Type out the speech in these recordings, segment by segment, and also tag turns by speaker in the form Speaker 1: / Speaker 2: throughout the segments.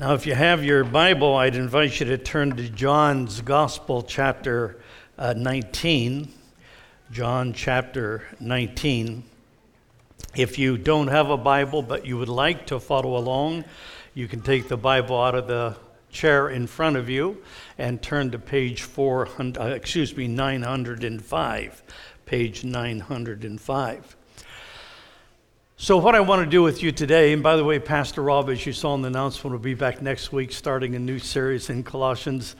Speaker 1: Now, if you have your Bible, I'd invite you to turn to John's Gospel, chapter uh, 19. John chapter 19. If you don't have a Bible but you would like to follow along, you can take the Bible out of the chair in front of you and turn to page 400, uh, excuse me, 905. Page 905. So, what I want to do with you today, and by the way, Pastor Rob, as you saw in the announcement, will be back next week starting a new series in Colossians.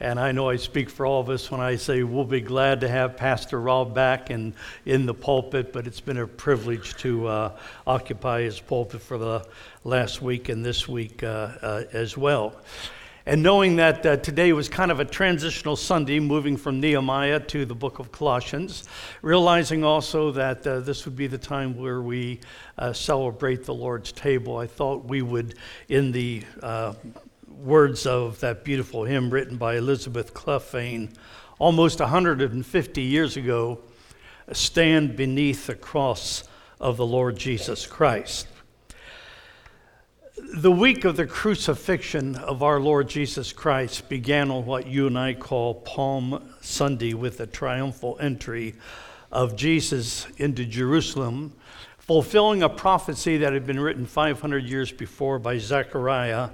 Speaker 1: And I know I speak for all of us when I say we'll be glad to have Pastor Rob back and in the pulpit, but it's been a privilege to uh, occupy his pulpit for the last week and this week uh, uh, as well. And knowing that uh, today was kind of a transitional Sunday, moving from Nehemiah to the book of Colossians, realizing also that uh, this would be the time where we uh, celebrate the Lord's table, I thought we would, in the uh, words of that beautiful hymn written by Elizabeth Clephane almost 150 years ago, stand beneath the cross of the Lord Jesus Christ. The week of the crucifixion of our Lord Jesus Christ began on what you and I call Palm Sunday with the triumphal entry of Jesus into Jerusalem, fulfilling a prophecy that had been written 500 years before by Zechariah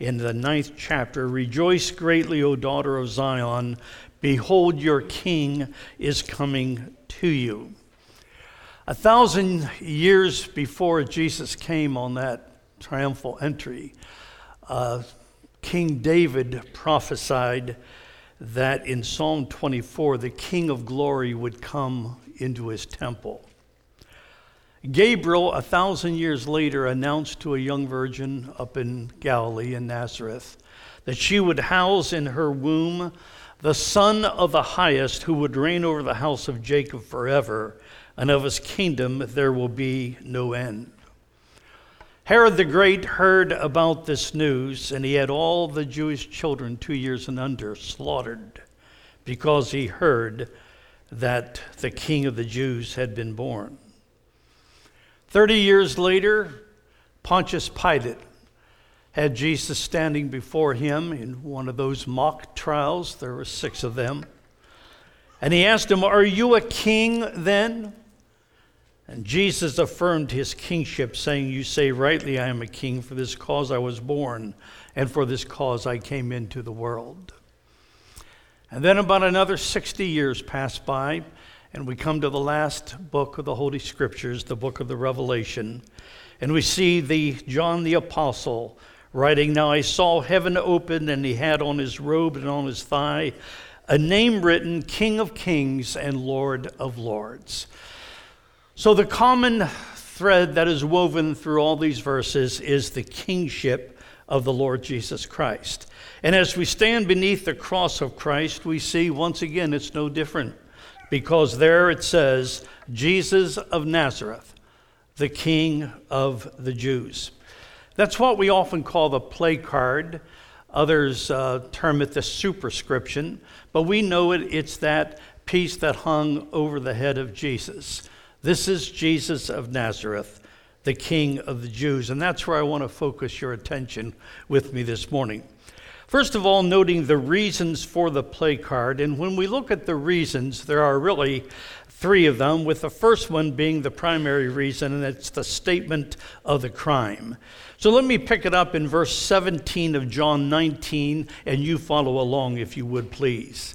Speaker 1: in the ninth chapter Rejoice greatly, O daughter of Zion, behold, your king is coming to you. A thousand years before Jesus came on that triumphal entry, uh, King David prophesied that in Psalm 24, the King of glory would come into his temple. Gabriel, a thousand years later, announced to a young virgin up in Galilee in Nazareth that she would house in her womb the Son of the Highest who would reign over the house of Jacob forever, and of his kingdom there will be no end. Herod the Great heard about this news, and he had all the Jewish children two years and under slaughtered because he heard that the king of the Jews had been born. Thirty years later, Pontius Pilate had Jesus standing before him in one of those mock trials. There were six of them. And he asked him, Are you a king then? And Jesus affirmed his kingship, saying, You say rightly, I am a king. For this cause I was born, and for this cause I came into the world. And then about another 60 years pass by, and we come to the last book of the Holy Scriptures, the book of the Revelation. And we see the John the Apostle writing, Now I saw heaven open, and he had on his robe and on his thigh a name written, King of Kings and Lord of Lords. So, the common thread that is woven through all these verses is the kingship of the Lord Jesus Christ. And as we stand beneath the cross of Christ, we see once again it's no different because there it says, Jesus of Nazareth, the King of the Jews. That's what we often call the play card. Others uh, term it the superscription, but we know it, it's that piece that hung over the head of Jesus. This is Jesus of Nazareth, the King of the Jews. And that's where I want to focus your attention with me this morning. First of all, noting the reasons for the play card. And when we look at the reasons, there are really three of them, with the first one being the primary reason, and it's the statement of the crime. So let me pick it up in verse 17 of John 19, and you follow along if you would please.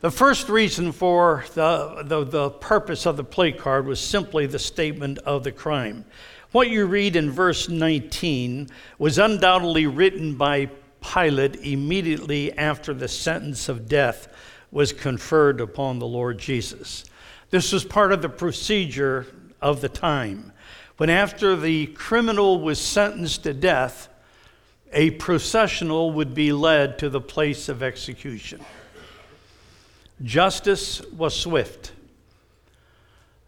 Speaker 1: The first reason for the, the, the, purpose of the play card was simply the statement of the crime. What you read in verse 19 was undoubtedly written by Pilate immediately after the sentence of death was conferred upon the Lord Jesus. This was part of the procedure of the time. When after the criminal was sentenced to death, a processional would be led to the place of execution. Justice was swift.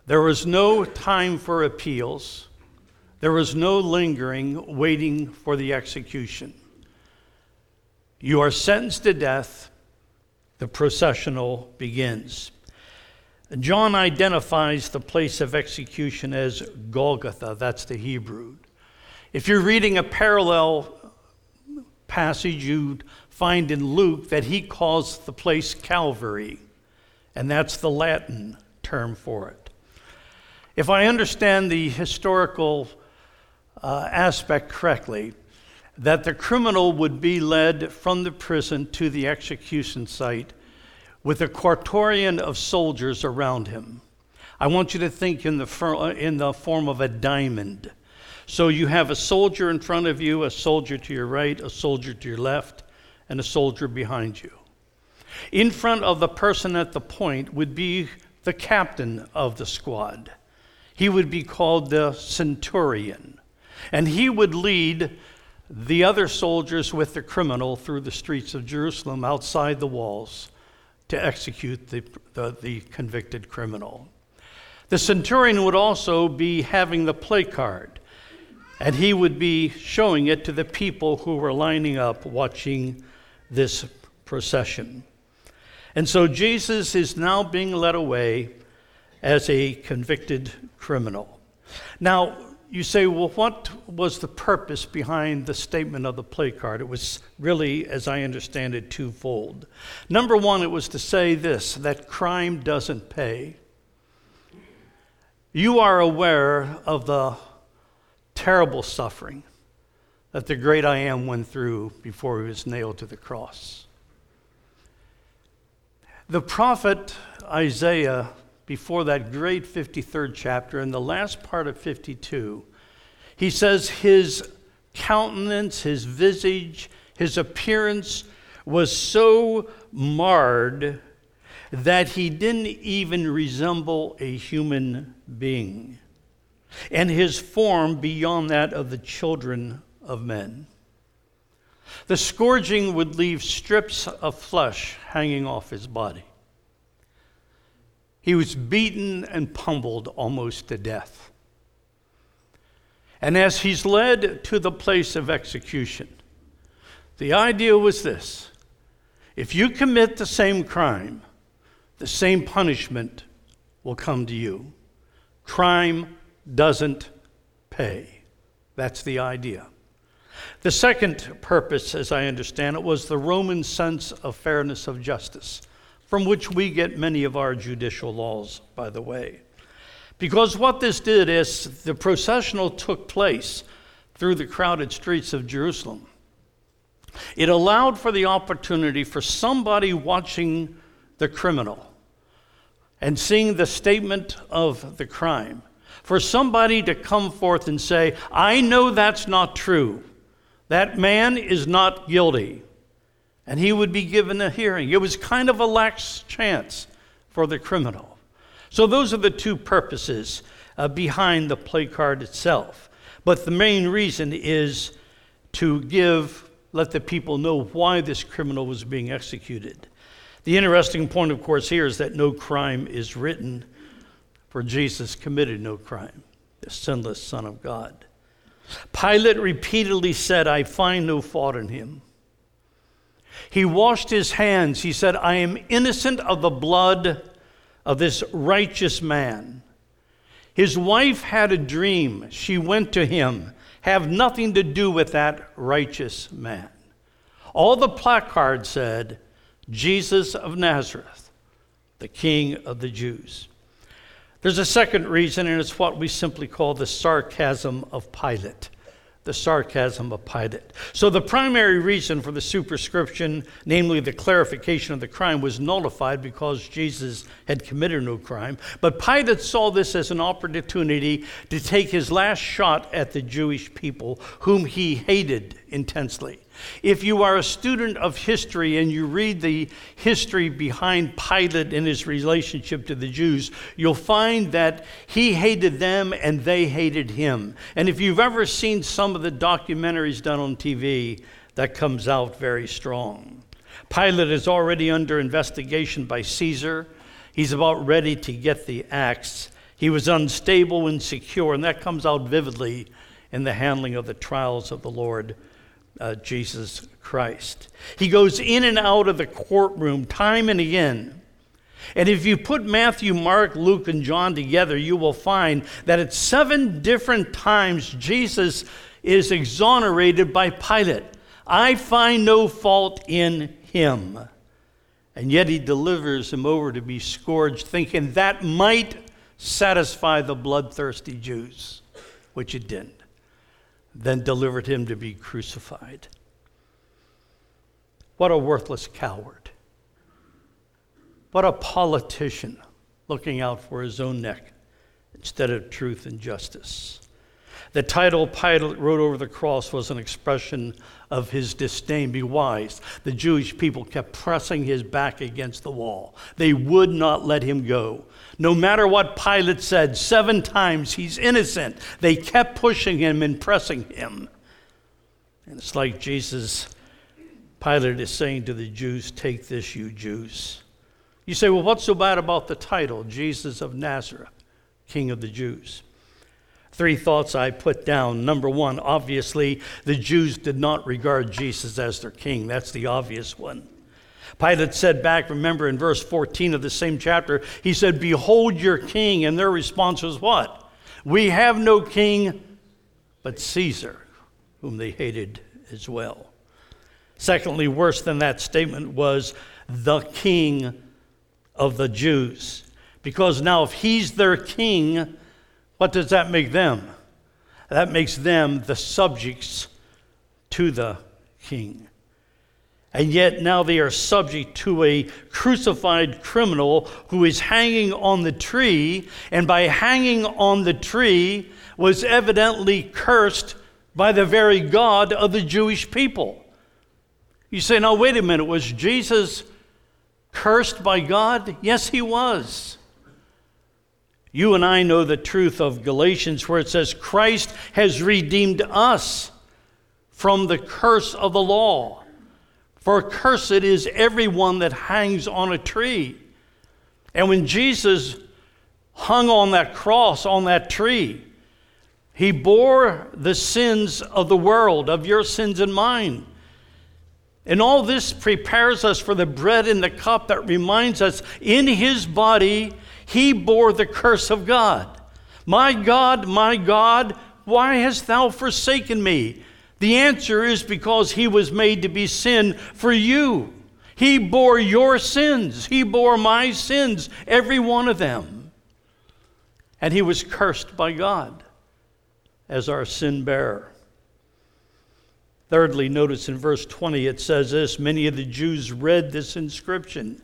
Speaker 1: There was no time for appeals. There was no lingering, waiting for the execution. You are sentenced to death. The processional begins. John identifies the place of execution as Golgotha. That's the Hebrew. If you're reading a parallel passage, you'd find in Luke that he calls the place Calvary, and that's the Latin term for it. If I understand the historical uh, aspect correctly, that the criminal would be led from the prison to the execution site with a quaternion of soldiers around him. I want you to think in the, in the form of a diamond. So you have a soldier in front of you, a soldier to your right, a soldier to your left, and a soldier behind you. In front of the person at the point would be the captain of the squad. He would be called the centurion, and he would lead the other soldiers with the criminal through the streets of Jerusalem outside the walls to execute the, the, the, convicted criminal. The centurion would also be having the play card, and he would be showing it to the people who were lining up watching this procession. And so Jesus is now being led away as a convicted criminal. Now, you say, well, what was the purpose behind the statement of the play card? It was really, as I understand it, twofold. Number one, it was to say this that crime doesn't pay. You are aware of the terrible suffering that the great I am went through before he was nailed to the cross. The prophet Isaiah before that great 53rd chapter, in the last part of 52, he says his countenance, his visage, his appearance was so marred that he didn't even resemble a human being, and his form beyond that of the children of men. The scourging would leave strips of flesh hanging off his body. He was beaten and pummeled almost to death. And as he's led to the place of execution, the idea was this if you commit the same crime, the same punishment will come to you. Crime doesn't pay. That's the idea. The second purpose, as I understand it, was the Roman sense of fairness of justice from which we get many of our judicial laws, by the way. Because what this did is the processional took place through the crowded streets of Jerusalem. It allowed for the opportunity for somebody watching the criminal and seeing the statement of the crime, for somebody to come forth and say, I know that's not true. That man is not guilty and he would be given a hearing. It was kind of a lax chance for the criminal. So, those are the two purposes uh, behind the play card itself. But the main reason is to give, let the people know why this criminal was being executed. The interesting point, of course, here is that no crime is written, for Jesus committed no crime, the sinless Son of God. Pilate repeatedly said, I find no fault in him. He washed his hands. He said, I am innocent of the blood of this righteous man. His wife had a dream. She went to him. Have nothing to do with that righteous man. All the placards said, Jesus of Nazareth, the King of the Jews. There's a second reason, and it's what we simply call the sarcasm of Pilate the sarcasm of Pilate. So, the primary reason for the superscription, namely the clarification of the crime, was nullified because Jesus had committed no crime. But Pilate saw this as an opportunity to take his last shot at the Jewish people, whom he hated intensely. If you are a student of history and you read the history behind Pilate and his relationship to the Jews, you'll find that he hated them and they hated him. And if you've ever seen some of the documentaries done on TV, that comes out very strong. Pilate is already under investigation by Caesar. He's about ready to get the axe. He was unstable, and insecure, and that comes out vividly in the handling of the trials of the Lord uh, Jesus Christ. He goes in and out of the courtroom time and again. And if you put Matthew, Mark, Luke, and John together, you will find that at seven different times Jesus is exonerated by Pilate. I find no fault in him. And yet he delivers him over to be scourged, thinking that might satisfy the bloodthirsty Jews, which it didn't then delivered him to be crucified. What a worthless coward. What a politician looking out for his own neck instead of truth and justice. The title Pilate wrote over the cross was an expression of his disdain. Be wise. The Jewish people kept pressing his back against the wall, they would not let him go. No matter what Pilate said, seven times he's innocent, they kept pushing him and pressing him. And it's like Jesus, Pilate is saying to the Jews, Take this, you Jews. You say, Well, what's so bad about the title, Jesus of Nazareth, King of the Jews? Three thoughts I put down. Number one, obviously, the Jews did not regard Jesus as their king. That's the obvious one. Pilate said back, remember in verse 14 of the same chapter, he said, Behold your king. And their response was what? We have no king but Caesar, whom they hated as well. Secondly, worse than that statement was the king of the Jews. Because now, if he's their king, what does that make them? That makes them the subjects to the king. And yet now they are subject to a crucified criminal who is hanging on the tree, and by hanging on the tree was evidently cursed by the very God of the Jewish people. You say, now wait a minute, was Jesus cursed by God? Yes, he was. You and I know the truth of Galatians, where it says, Christ has redeemed us from the curse of the law. For cursed is everyone that hangs on a tree. And when Jesus hung on that cross, on that tree, he bore the sins of the world, of your sins and mine. And all this prepares us for the bread and the cup that reminds us in his body he bore the curse of God. My God, my God, why hast thou forsaken me? The answer is because he was made to be sin for you. He bore your sins. He bore my sins, every one of them. And he was cursed by God as our sin bearer. Thirdly, notice in verse 20 it says this Many of the Jews read this inscription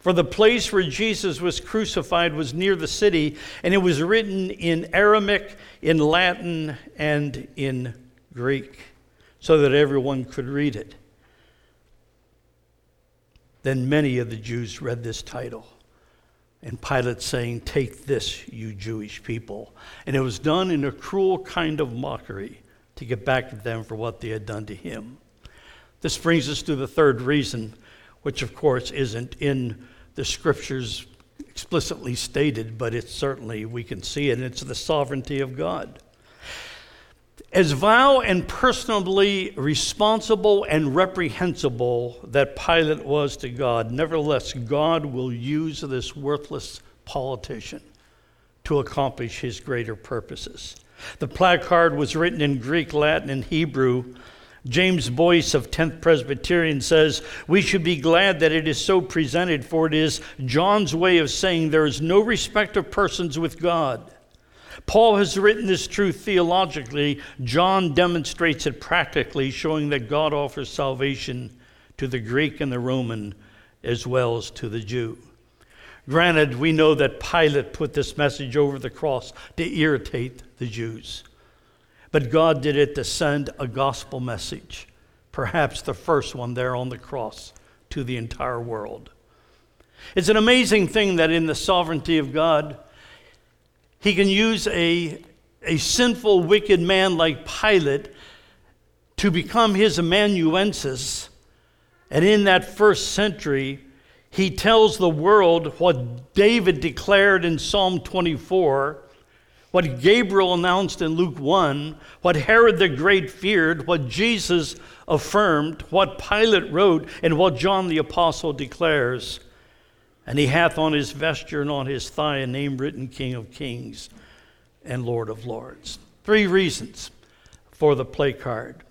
Speaker 1: for the place where Jesus was crucified was near the city, and it was written in Aramaic, in Latin, and in Greek, so that everyone could read it. Then many of the Jews read this title. And Pilate saying, Take this, you Jewish people. And it was done in a cruel kind of mockery to get back at them for what they had done to him. This brings us to the third reason, which of course isn't in the scriptures explicitly stated, but it's certainly, we can see it, and it's the sovereignty of God. As vile and personally responsible and reprehensible that Pilate was to God, nevertheless, God will use this worthless politician to accomplish his greater purposes. The placard was written in Greek, Latin, and Hebrew James Boice of 10th Presbyterian says, We should be glad that it is so presented, for it is John's way of saying there is no respect of persons with God. Paul has written this truth theologically. John demonstrates it practically, showing that God offers salvation to the Greek and the Roman as well as to the Jew. Granted, we know that Pilate put this message over the cross to irritate the Jews. But God did it to send a gospel message perhaps the first one there on the cross to the entire world. It's an amazing thing that in the sovereignty of God, He can use a, a sinful, wicked man like Pilate to become His amanuensis. And in that first century, he tells the world what David declared in Psalm 24, what Gabriel announced in Luke 1, what Herod the Great feared, what Jesus affirmed, what Pilate wrote, and what John the Apostle declares. And he hath on his vesture and on his thigh a name written King of Kings and Lord of Lords. Three reasons for the play card.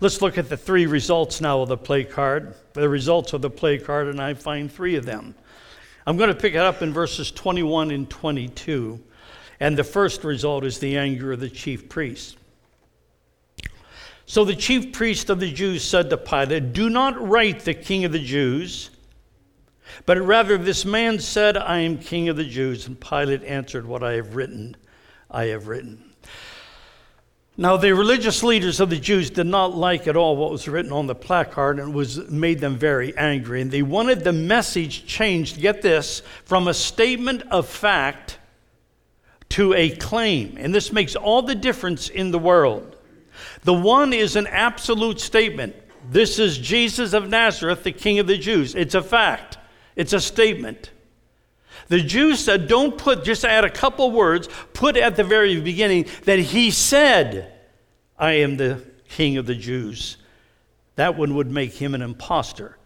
Speaker 1: Let's look at the three results now of the play card. The results of the play card, and I find three of them. I'm going to pick it up in verses 21 and 22. And the first result is the anger of the chief priests. So the chief priest of the Jews said to Pilate, Do not write the king of the Jews, but rather this man said, I am king of the Jews. And Pilate answered, What I have written, I have written. Now, the religious leaders of the Jews did not like at all what was written on the placard and was made them very angry. And they wanted the message changed, get this, from a statement of fact to a claim. And this makes all the difference in the world. The one is an absolute statement. This is Jesus of Nazareth, the King of the Jews. It's a fact, it's a statement. The Jews said, don't put, just add a couple words, put at the very beginning that he said, I am the king of the Jews. That one would make him an impostor.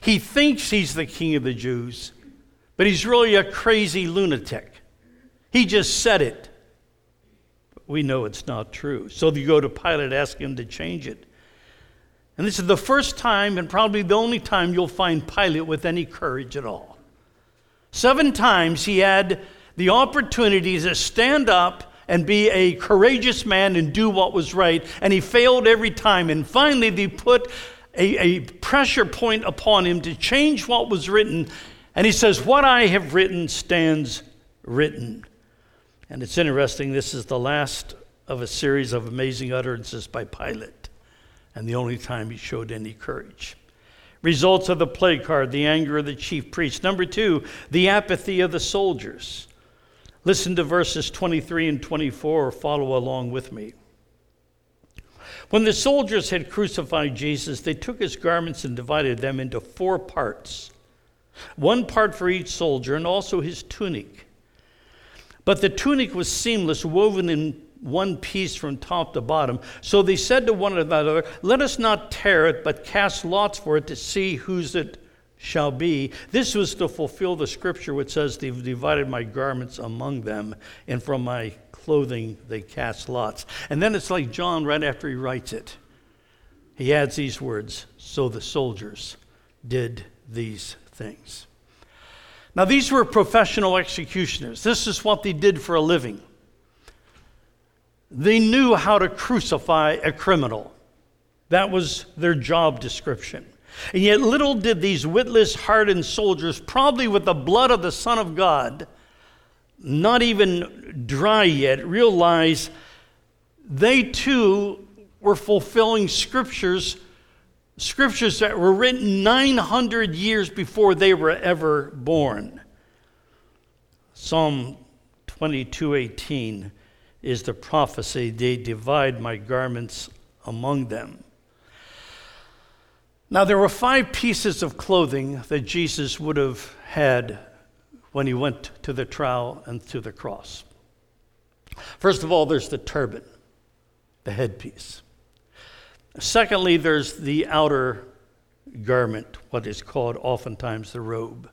Speaker 1: He thinks he's the king of the Jews, but he's really a crazy lunatic. He just said it. But we know it's not true. So you go to Pilate, ask him to change it. And this is the first time, and probably the only time, you'll find Pilate with any courage at all. Seven times he had the opportunity to stand up and be a courageous man and do what was right, and he failed every time. And finally, they put a, a pressure point upon him to change what was written. And he says, What I have written stands written. And it's interesting, this is the last of a series of amazing utterances by Pilate, and the only time he showed any courage. Results of the plague card, the anger of the chief priests. Number two, the apathy of the soldiers. Listen to verses 23 and 24, follow along with me. When the soldiers had crucified Jesus, they took his garments and divided them into four parts one part for each soldier, and also his tunic. But the tunic was seamless, woven in one piece from top to bottom. So they said to one another, Let us not tear it, but cast lots for it to see whose it shall be. This was to fulfill the scripture which says, They've divided my garments among them, and from my clothing they cast lots. And then it's like John, right after he writes it, he adds these words So the soldiers did these things. Now, these were professional executioners. This is what they did for a living. They knew how to crucify a criminal. That was their job description. And yet, little did these witless, hardened soldiers, probably with the blood of the Son of God, not even dry yet, realize they too were fulfilling scriptures, scriptures that were written 900 years before they were ever born. Psalm 22:18 is the prophecy, they divide my garments among them. Now, there were five pieces of clothing that Jesus would have had when he went to the trial and to the cross. First of all, there's the turban, the headpiece. Secondly, there's the outer garment, what is called oftentimes the robe.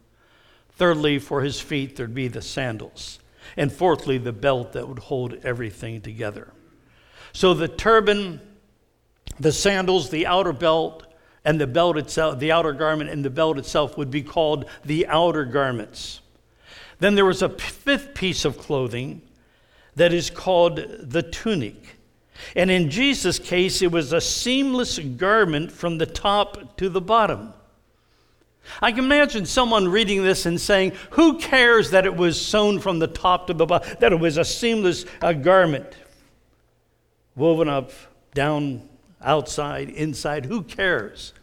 Speaker 1: Thirdly, for his feet, there'd be the sandals. And fourthly, the belt that would hold everything together. So the turban, the sandals, the outer belt, and the belt itself, the outer garment and the belt itself would be called the outer garments. Then there was a fifth piece of clothing that is called the tunic. And in Jesus' case, it was a seamless garment from the top to the bottom. I can imagine someone reading this and saying, Who cares that it was sewn from the top to the bottom, that it was a seamless uh, garment woven up down outside, inside, who cares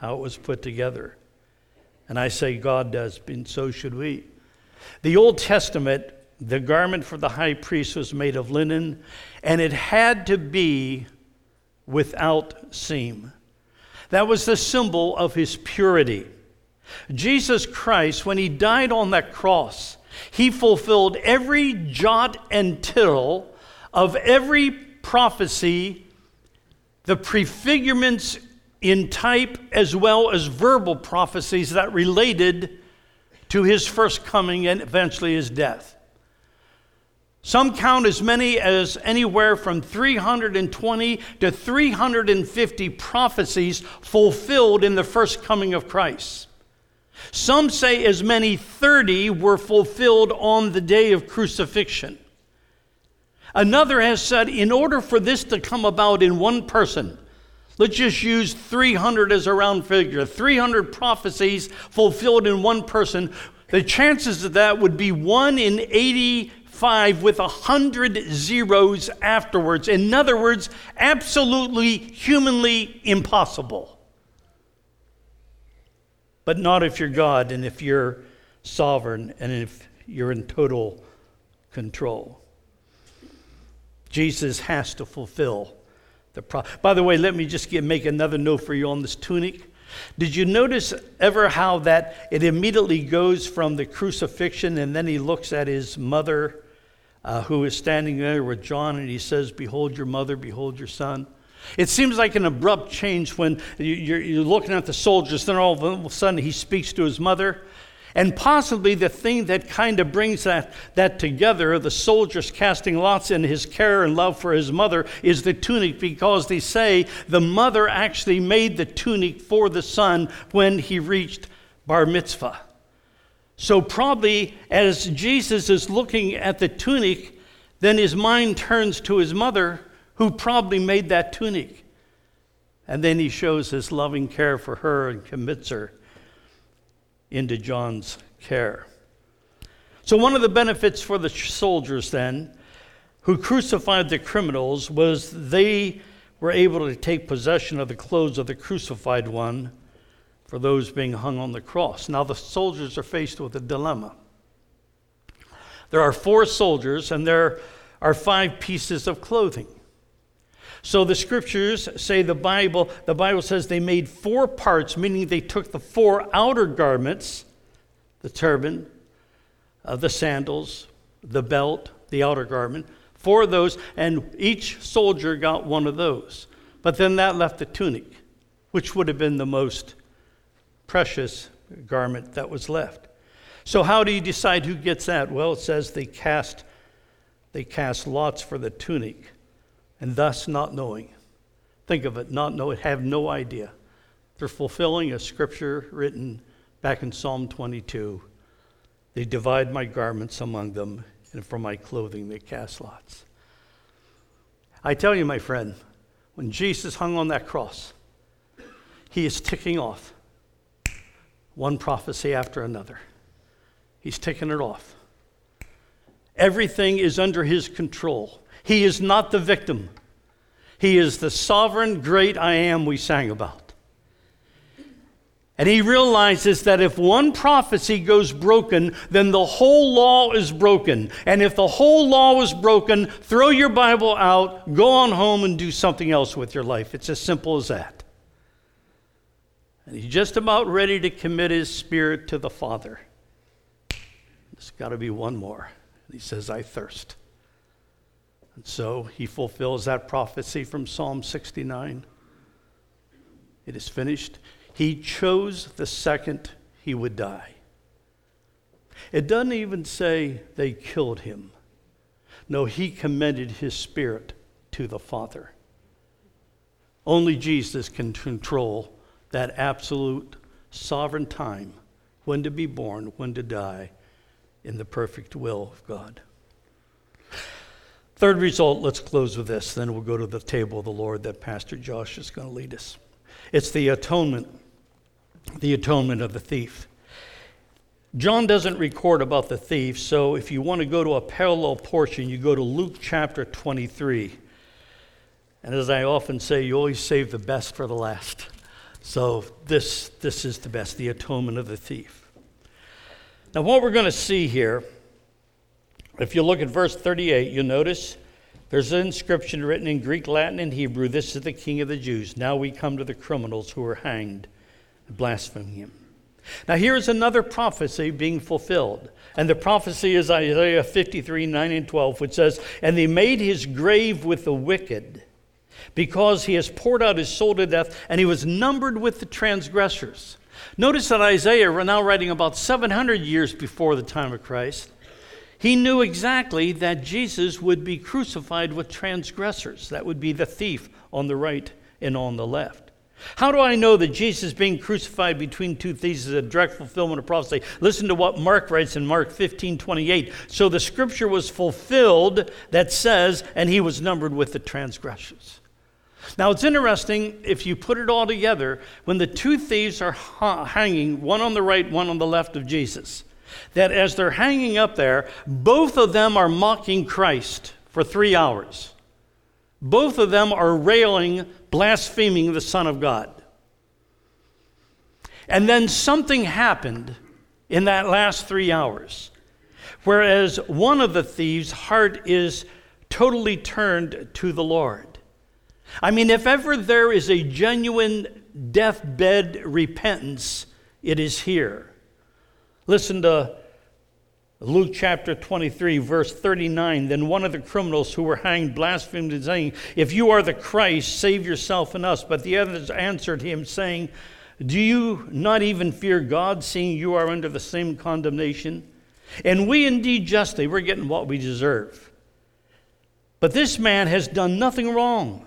Speaker 1: how it was put together? And I say God does, and so should we. The Old Testament, the garment for the high priest was made of linen, and it had to be without seam. That was the symbol of his purity. Jesus Christ, when he died on that cross, he fulfilled every jot and tittle of every prophecy, the prefigurements in type as well as verbal prophecies that related to his first coming and eventually his death. Some count as many as anywhere from 320 to 350 prophecies fulfilled in the first coming of Christ. Some say as many 30 were fulfilled on the day of crucifixion. Another has said, in order for this to come about in one person, let's just use 300 as a round figure 300 prophecies fulfilled in one person. The chances of that would be 1 in 85 with a 100 zeros afterwards. In other words, absolutely humanly impossible but not if you're God and if you're sovereign and if you're in total control. Jesus has to fulfill the pro- By the way, let me just get, make another note for you on this tunic. Did you notice ever how that it immediately goes from the crucifixion and then he looks at his mother uh, who is standing there with John and he says, Behold your mother, behold your son. It seems like an abrupt change when you're, you're looking at the soldiers, then all of a sudden he speaks to his mother. And possibly the thing that kind of brings that, that together, the soldiers casting lots in his care and love for his mother, is the tunic because they say the mother actually made the tunic for the son when he reached bar mitzvah. So, probably as Jesus is looking at the tunic, then his mind turns to his mother who probably made that tunic. And then he shows his loving care for her and commits her into John's care. So, one of the benefits for the soldiers then who crucified the criminals was they were able to take possession of the clothes of the crucified one for those being hung on the cross. Now, the soldiers are faced with a dilemma. There are four soldiers, and there are five pieces of clothing. So the scriptures say the Bible, the Bible says they made four parts, meaning they took the four outer garments, the turban, uh, the sandals, the belt, the outer garment, four of those, and each soldier got one of those. But then that left the tunic, which would have been the most precious garment that was left. So how do you decide who gets that? Well, it says they cast they cast lots for the tunic and thus not knowing. Think of it, not knowing, have no idea. They're fulfilling a scripture written back in Psalm 22. They divide my garments among them, and for my clothing they cast lots. I tell you, my friend, when Jesus hung on that cross, he is ticking off one prophecy after another. He's taken it off. Everything is under his control. He is not the victim. He is the sovereign great I am we sang about. And he realizes that if one prophecy goes broken, then the whole law is broken. And if the whole law is broken, throw your Bible out, go on home, and do something else with your life. It's as simple as that. And he's just about ready to commit his spirit to the Father. There's got to be one more. He says, I thirst. And so he fulfills that prophecy from Psalm 69. It is finished. He chose the second he would die. It doesn't even say they killed him. No, he commended his spirit to the Father. Only Jesus can control that absolute sovereign time when to be born, when to die, in the perfect will of God. Third result, let's close with this, then we'll go to the table of the Lord that Pastor Josh is going to lead us. It's the atonement, the atonement of the thief. John doesn't record about the thief, so if you want to go to a parallel portion, you go to Luke chapter 23. And as I often say, you always save the best for the last. So this, this is the best, the atonement of the thief. Now, what we're going to see here, if you look at verse 38, you'll notice there's an inscription written in Greek, Latin, and Hebrew This is the King of the Jews. Now we come to the criminals who were hanged, blaspheming him. Now, here is another prophecy being fulfilled. And the prophecy is Isaiah 53 9 and 12, which says, And they made his grave with the wicked, because he has poured out his soul to death, and he was numbered with the transgressors. Notice that Isaiah, we're now writing about 700 years before the time of Christ, he knew exactly that Jesus would be crucified with transgressors. That would be the thief on the right and on the left. How do I know that Jesus being crucified between two thieves is a direct fulfillment of prophecy? Listen to what Mark writes in Mark 15 28. So the scripture was fulfilled that says, and he was numbered with the transgressors. Now it's interesting if you put it all together, when the two thieves are hanging, one on the right, one on the left of Jesus that as they're hanging up there, both of them are mocking Christ for three hours. Both of them are railing, blaspheming the Son of God. And then something happened in that last three hours. Whereas one of the thieves' heart is totally turned to the Lord. I mean, if ever there is a genuine deathbed repentance, it is here. Listen to Luke chapter 23, verse 39. Then one of the criminals who were hanged blasphemed saying, If you are the Christ, save yourself and us. But the others answered him, saying, Do you not even fear God, seeing you are under the same condemnation? And we indeed justly, we're getting what we deserve. But this man has done nothing wrong.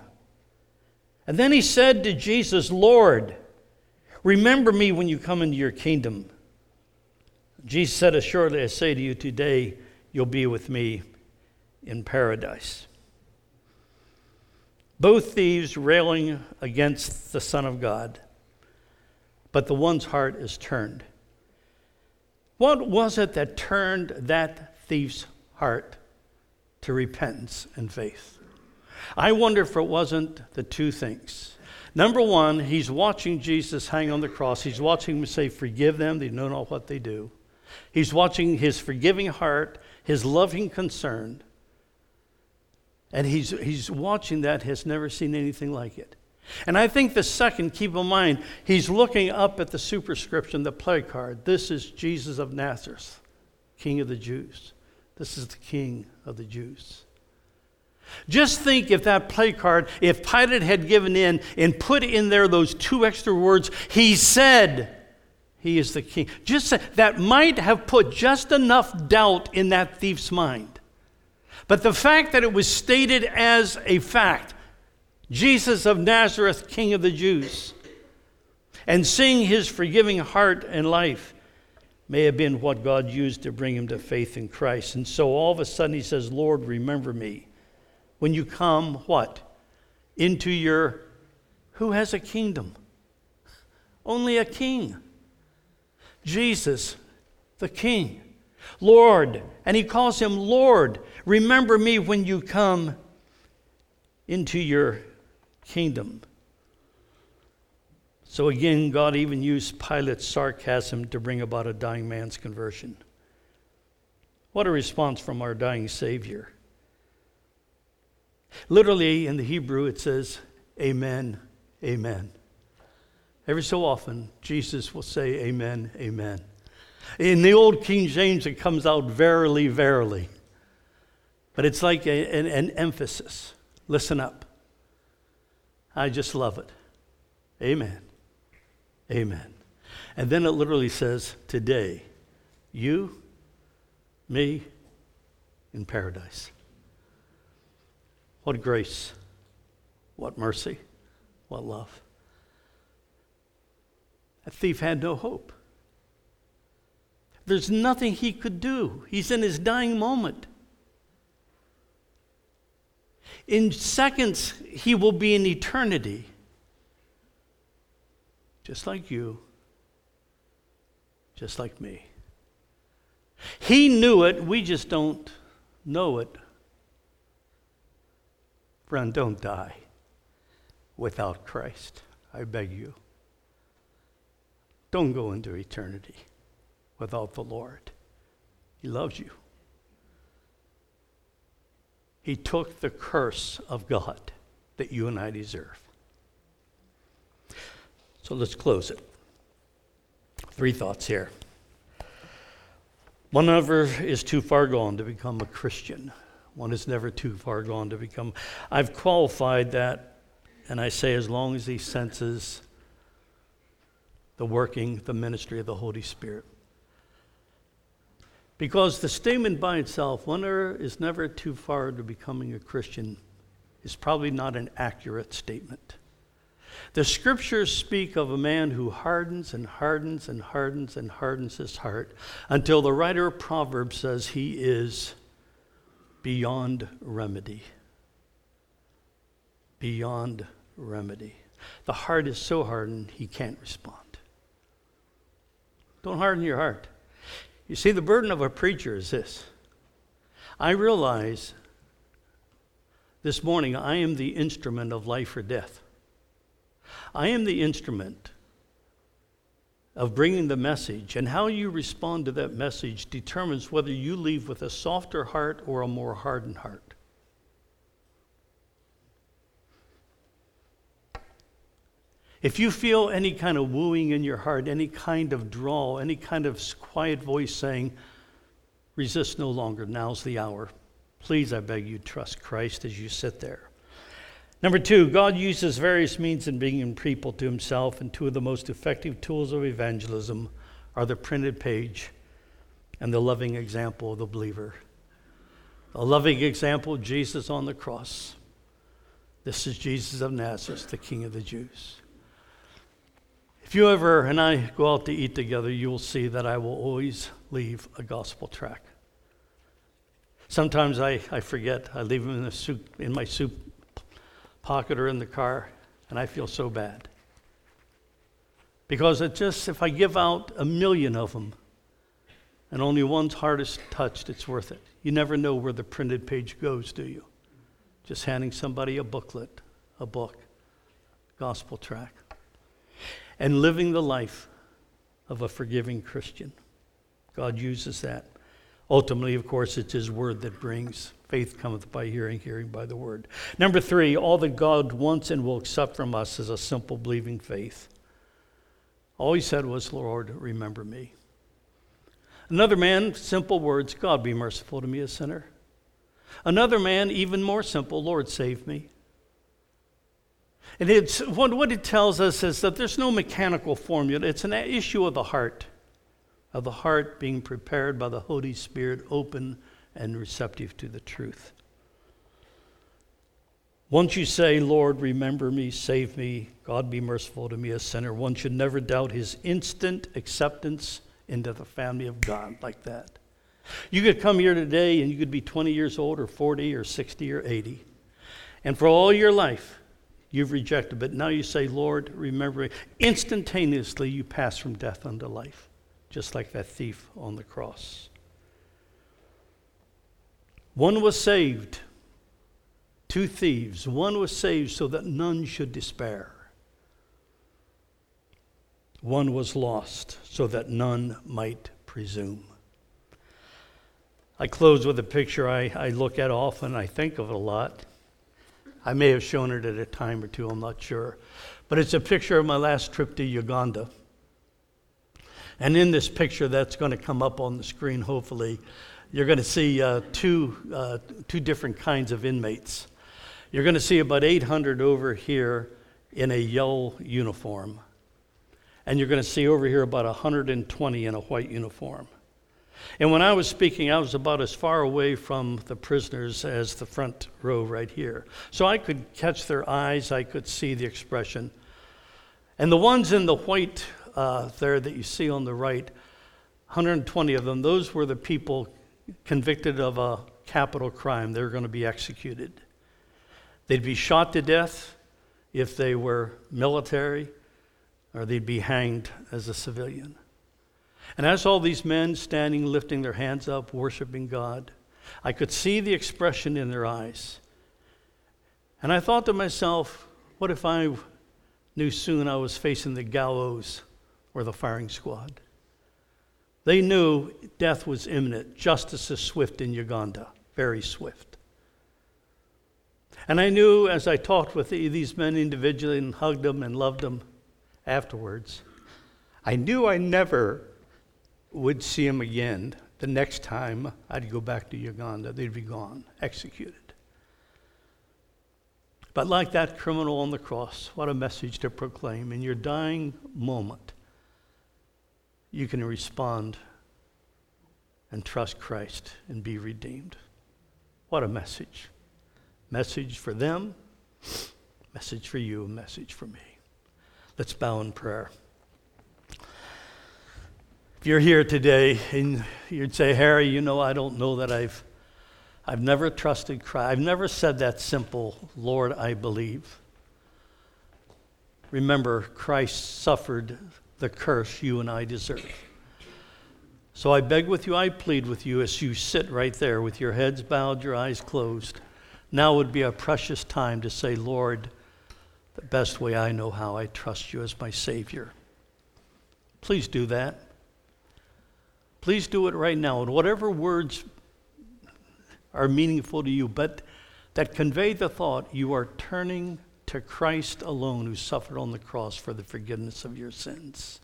Speaker 1: And then he said to Jesus, Lord, remember me when you come into your kingdom. Jesus said, Assuredly, I say to you, today you'll be with me in paradise. Both thieves railing against the Son of God, but the one's heart is turned. What was it that turned that thief's heart to repentance and faith? I wonder if it wasn't the two things. Number one, he's watching Jesus hang on the cross. He's watching him say, Forgive them, they know not what they do. He's watching his forgiving heart, his loving concern. And he's, he's watching that, has never seen anything like it. And I think the second, keep in mind, he's looking up at the superscription, the play card. This is Jesus of Nazareth, King of the Jews. This is the King of the Jews. Just think if that play card, if Pilate had given in and put in there those two extra words, he said, he is the king. Just that might have put just enough doubt in that thief's mind. But the fact that it was stated as a fact, Jesus of Nazareth, King of the Jews, and seeing his forgiving heart and life may have been what God used to bring him to faith in Christ. And so all of a sudden he says, Lord, remember me. When you come, what? Into your, who has a kingdom? Only a king. Jesus, the King. Lord, and he calls him Lord. Remember me when you come into your kingdom. So again, God even used Pilate's sarcasm to bring about a dying man's conversion. What a response from our dying Savior. Literally in the Hebrew, it says, Amen, Amen. Every so often, Jesus will say, Amen, Amen. In the old King James, it comes out verily, verily. But it's like a, an, an emphasis. Listen up. I just love it. Amen. Amen. And then it literally says, Today, you, me, in paradise. What grace, what mercy, what love. That thief had no hope. There's nothing he could do. He's in his dying moment. In seconds, he will be in eternity, just like you, just like me. He knew it, we just don't know it. Friend, don't die. without Christ. I beg you. Don't go into eternity without the Lord. He loves you. He took the curse of God that you and I deserve. So let's close it. Three thoughts here. One never is too far gone to become a Christian. One is never too far gone to become. I've qualified that, and I say as long as he senses the working, the ministry of the Holy Spirit. Because the statement by itself, one is never too far to becoming a Christian, is probably not an accurate statement. The scriptures speak of a man who hardens and hardens and hardens and hardens his heart until the writer of Proverbs says he is beyond remedy. Beyond remedy. The heart is so hardened he can't respond. Don't harden your heart. You see, the burden of a preacher is this I realize this morning I am the instrument of life or death. I am the instrument of bringing the message, and how you respond to that message determines whether you leave with a softer heart or a more hardened heart. If you feel any kind of wooing in your heart, any kind of draw, any kind of quiet voice saying, resist no longer, now's the hour, please, I beg you, trust Christ as you sit there. Number two, God uses various means in bringing people to himself, and two of the most effective tools of evangelism are the printed page and the loving example of the believer. A loving example, of Jesus on the cross. This is Jesus of Nazareth, the King of the Jews. If you ever and I go out to eat together, you will see that I will always leave a gospel tract. Sometimes I, I forget. I leave them in, the soup, in my soup pocket or in the car, and I feel so bad. Because it just, if I give out a million of them and only one's heart is touched, it's worth it. You never know where the printed page goes, do you? Just handing somebody a booklet, a book, gospel tract, and living the life of a forgiving Christian. God uses that. Ultimately, of course, it's His Word that brings faith cometh by hearing, hearing by the Word. Number three, all that God wants and will accept from us is a simple believing faith. All he said was, Lord, remember me. Another man, simple words, God be merciful to me, a sinner. Another man, even more simple, Lord, save me. And it's, what, it tells us is that there's no mechanical formula, it's an issue of the heart of the heart being prepared by the Holy Spirit, open and receptive to the truth. Once you say, Lord, remember me, save me, God be merciful to me, a sinner, one should never doubt his instant acceptance into the family of God like that. You could come here today and you could be 20 years old or 40 or 60 or 80. And for all your life, you've rejected. But now you say, Lord, remember me. Instantaneously, you pass from death unto life just like that thief on the cross. One was saved, two thieves. One was saved so that none should despair. One was lost so that none might presume. I close with a picture I, I look at often, I think of it a lot. I may have shown it at a time or two, I'm not sure. But it's a picture of my last trip to Uganda. And in this picture that's going to come up on the screen, hopefully, you're going to see uh, two, uh, two different kinds of inmates. You're going to see about 800 over here in a yellow uniform. And you're going to see over here about 120 in a white uniform. And when I was speaking, I was about as far away from the prisoners as the front row right here. So I could catch their eyes, I could see the expression. And the ones in the white uh, there that you see on the right, 120 of them, those were the people convicted of a capital crime. They were going to be executed. They'd be shot to death if they were military, or they'd be hanged as a civilian. And as all these men standing, lifting their hands up, worshiping God, I could see the expression in their eyes. And I thought to myself, What if I knew soon I was facing the gallows or the firing squad? They knew death was imminent. Justice is swift in Uganda, very swift. And I knew as I talked with these men individually and hugged them and loved them afterwards, I knew I never would see them again the next time I'd go back to Uganda. They'd be gone, executed. But like that criminal on the cross, what a message to proclaim. In your dying moment, you can respond and trust Christ and be redeemed. What a message. Message for them, message for you, message for me. Let's bow in prayer. If you're here today and you'd say, Harry, you know, I don't know that I've, I've never trusted Christ. I've never said that simple, Lord, I believe. Remember, Christ suffered the curse you and I deserve. So I beg with you, I plead with you as you sit right there with your heads bowed, your eyes closed. Now would be a precious time to say, Lord, the best way I know how, I trust you as my Savior. Please do that. Please do it right now. And whatever words are meaningful to you, but that convey the thought you are turning to Christ alone who suffered on the cross for the forgiveness of your sins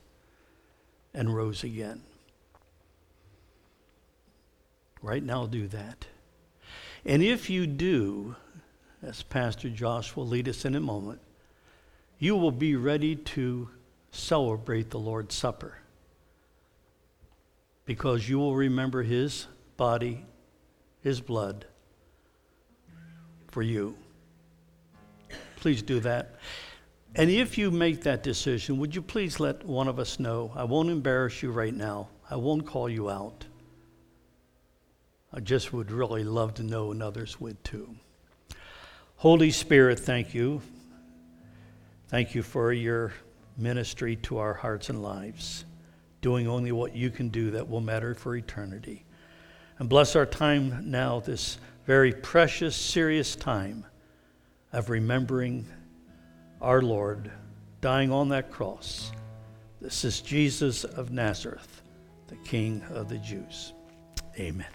Speaker 1: and rose again. Right now, do that. And if you do, as Pastor Josh will lead us in a moment, you will be ready to celebrate the Lord's Supper because you will remember his body, his blood for you. Please do that. And if you make that decision, would you please let one of us know? I won't embarrass you right now, I won't call you out. I just would really love to know, and others would too. Holy Spirit, thank you. Thank you for your ministry to our hearts and lives, doing only what you can do that will matter for eternity. And bless our time now, this very precious, serious time of remembering our Lord dying on that cross. This is Jesus of Nazareth, the King of the Jews. Amen.